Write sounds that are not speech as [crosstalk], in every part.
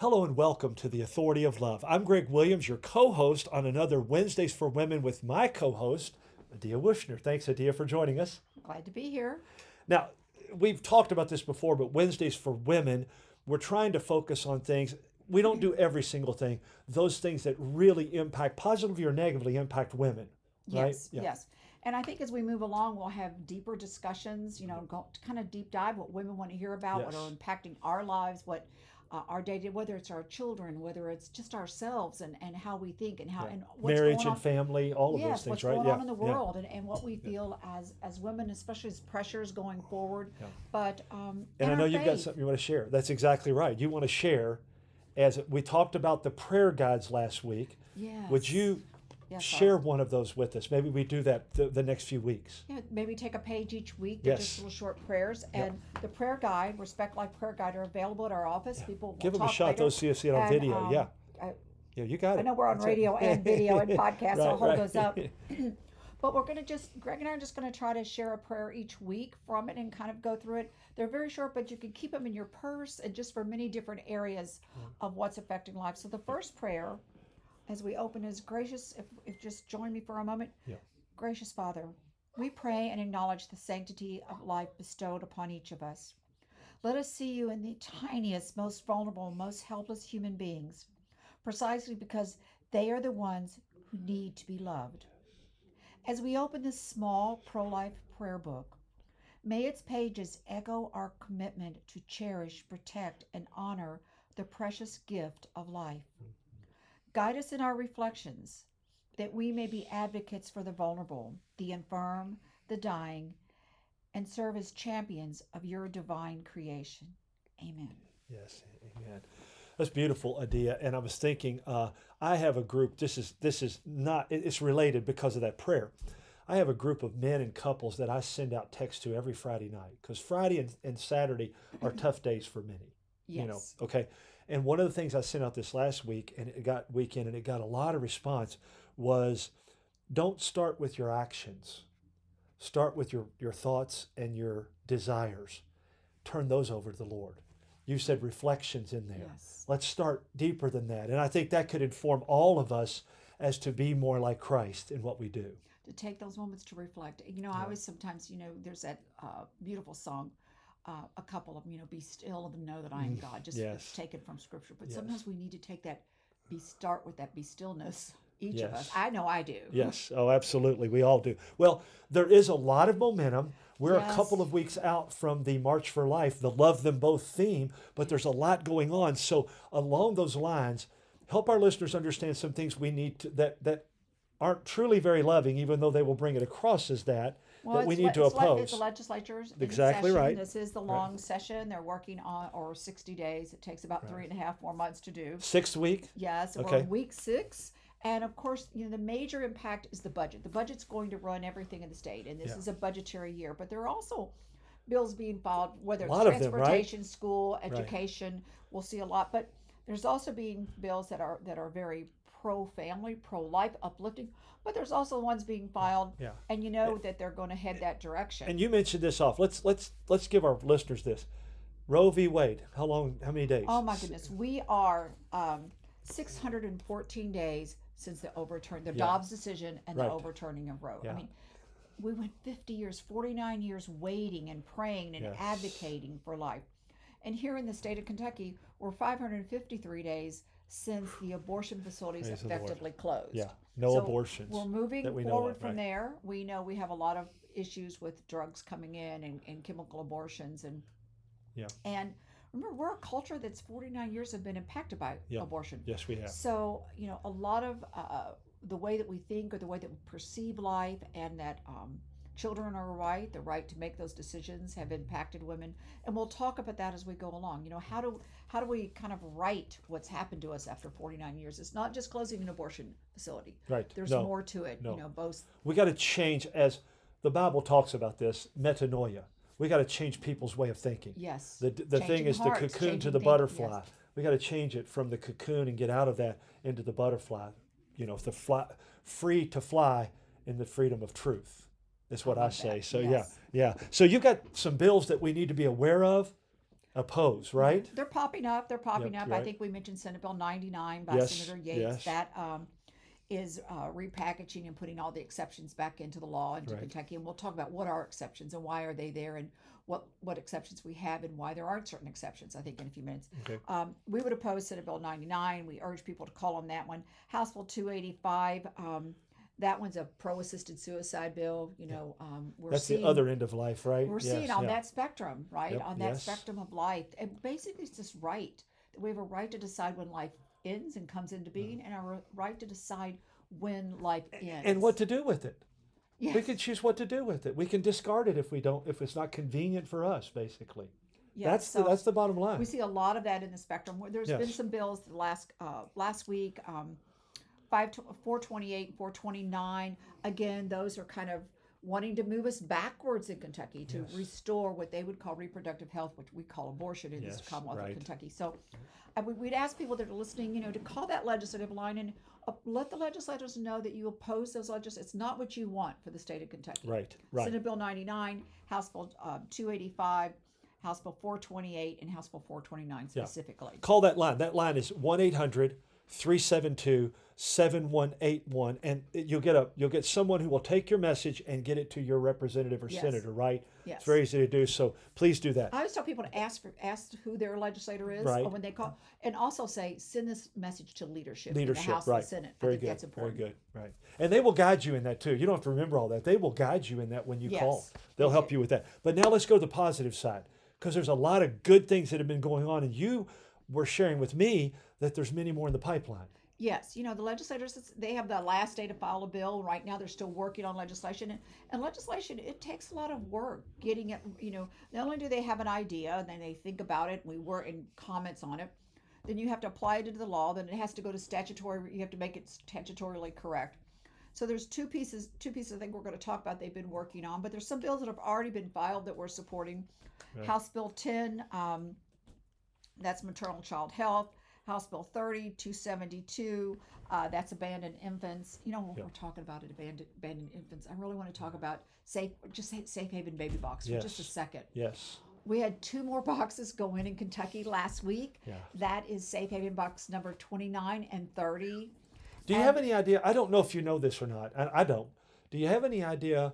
Hello and welcome to the Authority of Love. I'm Greg Williams, your co host on another Wednesdays for Women with my co host, Addia Wuchner. Thanks, Addia, for joining us. Glad to be here. Now, we've talked about this before, but Wednesdays for Women, we're trying to focus on things. We don't do every single thing, those things that really impact, positively or negatively impact women. Right? Yes, Yeah. yes. And I think as we move along, we'll have deeper discussions, you know, go kind of deep dive what women want to hear about, what are impacting our lives, what uh, our day to whether it's our children, whether it's just ourselves and, and how we think and how and what's Marriage going and family, all of yes, those things, what's right? going yeah. on in the yeah. world and, and what we feel as as women, especially as pressures going forward. Yeah. But um, And I know you've got something you want to share. That's exactly right. You want to share, as we talked about the prayer guides last week. Yes. Would you Yes, share one of those with us? Maybe we do that the, the next few weeks. Yeah, maybe take a page each week. Yes. just little short prayers. And the prayer guide, Respect Life Prayer Guide, are available at our office. People will Give them a shot. later. Those see us see it on And, video. um, yeah, I, yeah, you got it. I know we're on That's it. radio and [laughs] video and podcast, so I'll hold right. those up. [laughs] [clears throat] but we're going to just, Greg and I are just going to try to share a prayer each week from it and kind of go through it. They're very short, but you can keep them in your purse and just for many different areas of what's affecting life. So the first prayer, as we open, is gracious. If, if just join me for a moment. Yeah. Gracious Father, we pray and acknowledge the sanctity of life bestowed upon each of us. Let us see you in the tiniest, most vulnerable, most helpless human beings, precisely because they are the ones who need to be loved. As we open this small pro life prayer book, may its pages echo our commitment to cherish, protect, and honor the precious gift of life. Guide us in our reflections that we may be advocates for the vulnerable, the infirm, the dying, and serve as champions of your divine creation. Amen. Yes, amen. That's beautiful, Addia. And I was thinking, uh, I have a group. This is this is not. It's related because of that prayer. I have a group of men and couples that I send out texts to every Friday night because Friday and, and Saturday are tough days for many. Yes. You know, okay. And one of the things I sent out this last week, and it got weekend, and it got a lot of response, was don't start with your actions. Start with your your thoughts and your desires. Turn those over to the Lord. You said reflections in there. Yes. Let's start deeper than that. And I think that could inform all of us as to be more like Christ in what we do. to take those moments to reflect. You know, I always sometimes, you know, there's that uh, beautiful song, uh, a couple of them, you know, be still and know that I am God. Just yes. taken from scripture. But Yes. sometimes we need to take that, be start with that be stillness. Each of us. I know I do. Yes, oh, absolutely. We all do. Well, there is a lot of momentum. We're a couple of weeks out from the March for Life, the Love Them Both theme, but there's a lot going on. So, along those lines, help our listeners understand some things we need to, that that aren't truly very loving, even though they will bring it across as that. That we need le- to it's le- oppose. it's the legislatures Exactly session. right. This is the long session. They're working on, or 60 days. It takes about three and a half more months to do. Sixth week. Yes, we're week six. And of course, you know, the major impact is the budget. The budget's going to run everything in the state, and this Yeah. is a budgetary year. But there are also bills being filed, whether it's of them, right? transportation, school, education. We'll see a lot. But there's also being bills that are that are very pro family, pro life, uplifting. But there's also ones being filed, Yeah. and you know that they're going to head that direction. And you mentioned this off. Let's let's let's give our listeners this. Roe v. Wade. How long? How many days? Oh my goodness, we are um, 614 days since the overturn, the Yeah. Dobbs decision and Right. the overturning of Roe. I mean, we went 50 years, 49 years waiting and praying and Yes. advocating for life. And here in the state of Kentucky, we're 553 days since the abortion facilities Lord. effectively closed. Yeah. No So abortions. We're moving that we know forward of, from right. there. We know we have a lot of issues with drugs coming in and, and chemical abortions and Yeah. and remember we're a culture that's 49 years have been impacted by Yeah. abortion. Yes, we have. So you know a lot of uh, the way that we think or the way that we perceive life and that um, children are right, the right to make those decisions have impacted women, and we'll talk about that as we go along. You know how do how do we kind of right what's happened to us after 49 years? It's not just closing an abortion facility. Right. There's No. more to it. No. You know, both We got to change as the Bible talks about this metanoia. We got to change people's way of thinking. yes. The, the thing Changing is the hearts, cocoon to the thinking, butterfly. yes. We got to change it from the cocoon and get out of that into the butterfly. You know, the fly, free to fly in the freedom of truth. That's what I, say. that. So Yes. yeah, yeah. So you've got some bills that we need to be aware of. oppose, right? They're popping up. They're popping Yep, up. right. I think we mentioned Senate Bill 99 by Yes, Senator Yates. yes. That um, is uh, repackaging and putting all the exceptions back into the law into Right. Kentucky. And we'll talk about what are exceptions and why are they there and what, what exceptions we have and why there aren't certain exceptions, I think, in a few minutes. Okay. Um, we would oppose Senate Bill 99. We urge people to call on that one. House Bill 285. Um, that one's a pro-assisted suicide bill. You know, um, we're That's seeing the other end of life, right? we're Yes, seeing on yeah. that spectrum, right? Yep, On that yes. spectrum of life. And basically, it's just right that we have a right to decide when life ends and comes into being, and our right to decide when life ends. and what to do with it. yes. We can choose what to do with it. We can discard it if we don't, if it's not convenient for us. Basically, Yeah, that's so the, that's the bottom line. we see a lot of that in the spectrum. There's been some bills the last uh, last week, um, five to, 428, 429. Again, those are kind of wanting to move us backwards in Kentucky to Yes. restore what they would call reproductive health, which we call abortion in Yes, this Commonwealth right. of Kentucky. So, uh, we- we'd ask people that are listening, you know, to call that legislative line and uh, let the legislators know that you oppose those legis. It's not what you want for the state of Kentucky. right, right. Senate Bill 99, House Bill um, 285, House Bill 428, and House Bill 429 Yeah. specifically. Call that line. That line is 1 800 372 7181 and you'll get a you'll get someone who will take your message and get it to your representative or Yes. senator, right? Yes. It's very easy to do. So please do that. I always tell people to ask for ask who their legislator is Right. or when they call, and also say send this message to leadership, Leadership, in the House right. and Senate. Very I think good. that's Very good. Right. And they will guide you in that too. You don't have to remember all that. They will guide you in that when you call. Yes, They'll they help do. you with that. But now let's go to the positive side because there's a lot of good things that have been going on and you were sharing with me that there's many more in the pipeline. Yes, you know, the legislators, they have the last day to file a bill. Right now, they're still working on legislation. And, and legislation, it takes a lot of work getting it, you know, not only do they have an idea and then they think about it, we work in comments on it, then you have to apply it into the law, then it has to go to statutory, you have to make it statutorily correct. So there's two pieces, two pieces I think we're going to talk about they've been working on, but there's some bills that have already been filed that we're supporting. Right. House Bill 10, um, that's maternal child health. House Bill 30, 272, uh, that's abandoned infants. You know, when Yeah. we're talking about it, abandoned, abandoned infants, I really want to talk about safe, just say safe haven baby box for just a second. Yes. We had two more boxes go in in Kentucky last week. Yeah. That is safe haven box number 29 and 30. Do you And- have any idea? I don't know if you know this or not. and I don't. Do you have any idea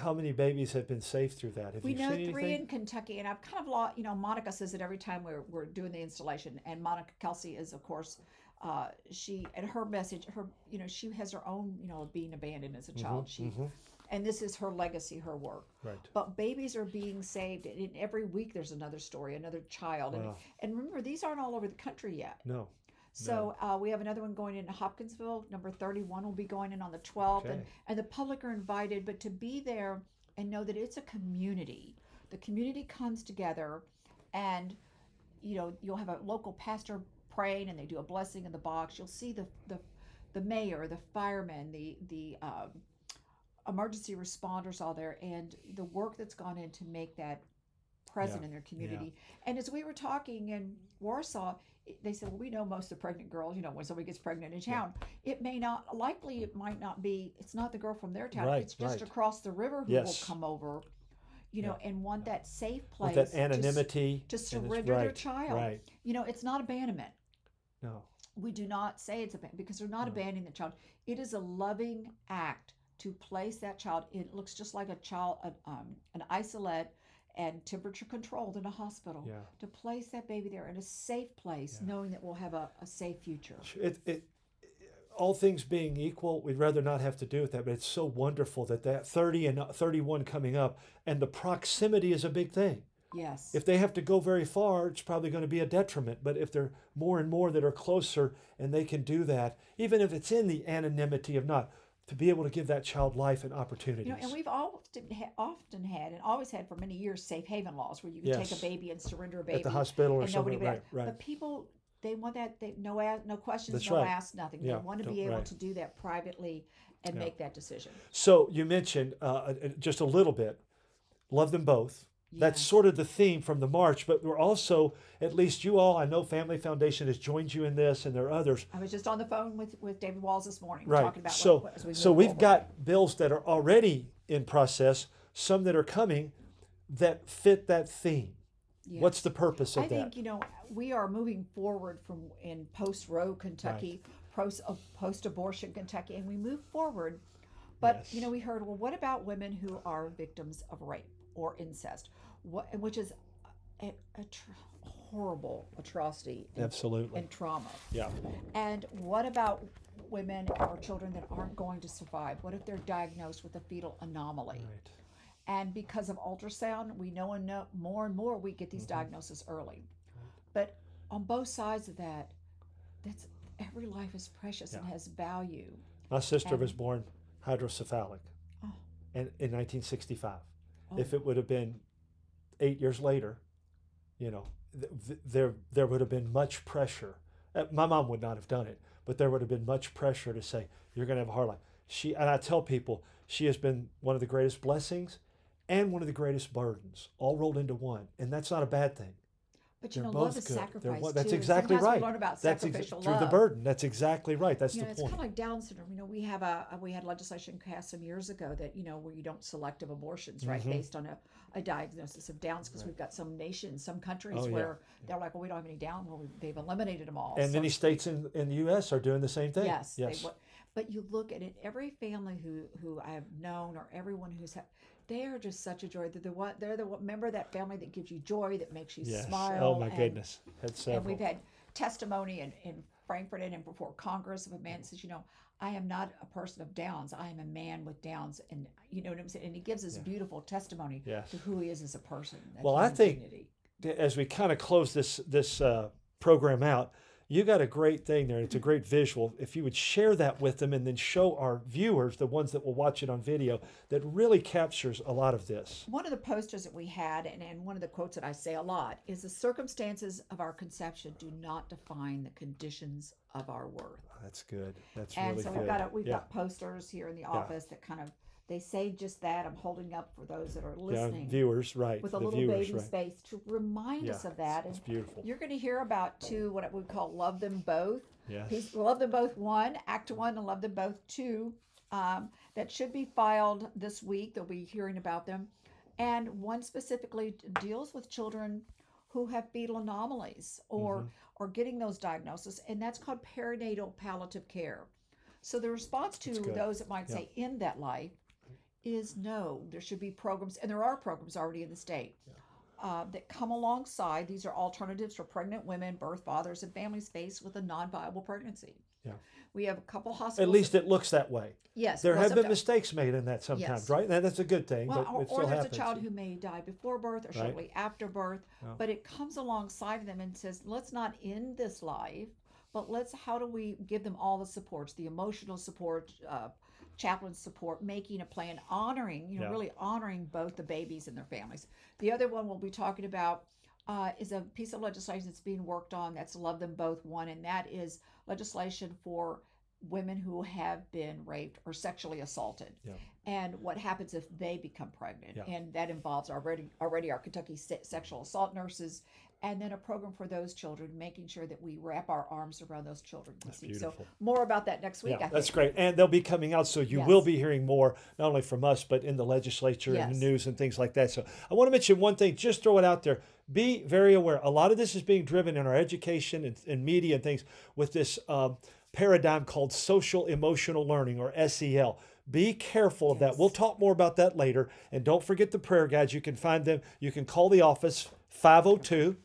how many babies have been saved through that? Have We you know seen three anything? in Kentucky, and I've kind of lost, you know, Monica says it every time we're, we're doing the installation. And Monica Kelsey is, of course, uh, she, and her message, her, you know, she has her own, you know, being abandoned as a child. She, mhm. and this is her legacy, her work. Right. But babies are being saved, and every week there's another story, another child. And, and remember, these aren't all over the country yet. No. So uh, we have another one going in Hopkinsville. Number 31 will be going in on the 12th. And, Okay. and the public are invited, but to be there and know that it's a community. The community comes together and, you know, you'll have a local pastor praying and they do a blessing in the box. You'll see the, the, the mayor, the firemen, the, the um, emergency responders all there and the work that's gone in to make that present Yeah, in their community. And as we were talking in Warsaw, they said, well, we know most of the pregnant girls, you know, when somebody gets pregnant in town, it may not, likely it might not be, it's not the girl from their town. Right, it's just right. across the river who Yes. will come over, you know, and want that safe place. With that anonymity. To, it's- surrender their child. Right. You know, it's not abandonment. No. We do not say it's abandonment because they're not No. abandoning the child. It is a loving act to place that child. It looks just like a child, um, an Isolette and temperature controlled in a hospital Yeah. to place that baby there in a safe place, Yeah. knowing that we'll have a, a safe future. It, it, all things being equal, we'd rather not have to do with that, but it's so wonderful that that 30 and 31 coming up, and the proximity is a big thing. Yes. If they have to go very far, it's probably going to be a detriment. But if there are more and more that are closer and they can do that, even if it's in the anonymity of not, to be able to give that child life and opportunities. you know, and we've often ha- often had and always had for many years safe haven laws where you can take a baby and surrender a baby at the hospital or something. nobody would Right, right. But people they want that they no a- no questions, That's no right. ask, nothing. Yeah, they want to be able right. to do that privately and Yeah. make that decision. So you mentioned uh, uh, just a little bit, love them both. That's sort of the theme from the march, but we're also, at least you all, I know Family Foundation has joined you in this, and there are others. I was just on the phone with, with David Walls this morning Right. talking about So, what, we So we've forward. got bills that are already in process, some that are coming that fit that theme. What's the purpose of I that? I think you know we are moving forward from in post Roe Kentucky, post uh, post abortion Kentucky, and we move forward. But you know, we heard, well, what about women who are victims of rape or incest, what, which is a, a tr- horrible atrocity and, Absolutely. and trauma. yeah. And what about women or children that aren't going to survive? What if they're diagnosed with a fetal anomaly? Right. And because of ultrasound, we know and know more and more we get these Mm-hmm. diagnoses early. But on both sides of that, that's every life is precious and has value. My sister And- was born hydrocephalic Oh. in, in 1965. If it would have been eight years later, you know, th- th- there there would have been much pressure. Uh, my mom would not have done it, but there would have been much pressure to say you're going to have a hard life. She and I tell people she has been one of the greatest blessings and one of the greatest burdens, all rolled into one, and that's not a bad thing. But you They're know, love is good. They're sacrifice one- that's too. exactly sometimes right. We learn about That's sacrificial through love. the burden. That's exactly right. That's you know, the it's point. kind of like Down syndrome. You know, we have a we had legislation passed some years ago that you know where you don't selective abortions, right, Mhm. based on a, a diagnosis of Downs, because we've got some nations, some countries Oh, yeah. where they're like, well, we don't have any Down, well, we, they've eliminated them all. and So- many states in, in the U.S. are doing the same thing. Yes, Yes. wa- but you look at it. Every family who who I have known, or everyone who's had, they are just such a joy. They're the one. They're the one, member of that family that gives you joy, that makes you yes. smile. Oh my and, goodness. Had several. And we've had testimony in, in Frankfort and in before Congress of a man says, you know, I am not a person of Downs. I am a man with Downs, and you know what I'm saying. And he gives us Yeah. beautiful testimony Yes. to who he is as a person. Well, I human think- dignity. as we kind of close this this uh, program out, you got a great thing there. It's a great visual. If you would share that with them and then show our viewers, the ones that will watch it on video, that really captures a lot of this. One of the posters that we had, and, and one of the quotes that I say a lot, is the circumstances of our conception do not define the conditions of our worth. That's good. That's and really so good. we've got a, we've yeah. got posters here in the office that kind of they say just that. I'm holding up for those that are yeah, listening viewers, right? with a the little viewers, baby right? space to remind Yeah, us of that. It's And beautiful. you're going to hear about two what we call love them both. Yes. Love them both one, act one, and love them both two. Um, that should be filed this week. They'll be hearing about them, and one specifically deals with children who have fetal anomalies or Mm-hmm. or getting those diagnoses, and that's called perinatal palliative care. So the response to those that might Yeah. say end that life is no. There should be programs, and there are programs already in the state uh, that come alongside. These are alternatives for pregnant women, birth fathers, and families faced with a non-viable pregnancy. Yeah. We have a couple hospitals. At least it looks that way. yes. There well, have been mistakes made in that sometimes, Yes. right? That's a good thing, Well, but or, it still or there's happens. a child who may die before birth or Right. shortly after birth, Yeah. but it comes alongside them and says, let's not end this life, but let's, how do we give them all the supports, the emotional support, uh, chaplain support, making a plan, honoring, you know, Yeah. really honoring both the babies and their families. The other one we'll be talking about uh, is a piece of legislation that's being worked on that's Love Them Both One, and that is legislation for women who have been raped or sexually assaulted Yeah. and what happens if they become pregnant Yeah. and that involves already already our kentucky se- sexual assault nurses and then a program for those children making sure that we wrap our arms around those children That's so more about that next week Yeah, that's great. And they'll be coming out, so you Yes. will be hearing more, not only from us, but in the legislature and the news and things like that. So I want to mention one thing, just throw it out there. Be very aware. A lot of this is being driven in our education and, and media and things with this um, paradigm called social emotional learning or SEL. Be careful of that. We'll talk more about that later. And don't forget the prayer guides. You can find them. You can call the office 502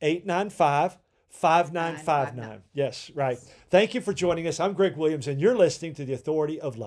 895 5959. Yes, right. Thank you for joining us. I'm Greg Williams, and you're listening to The Authority of Love.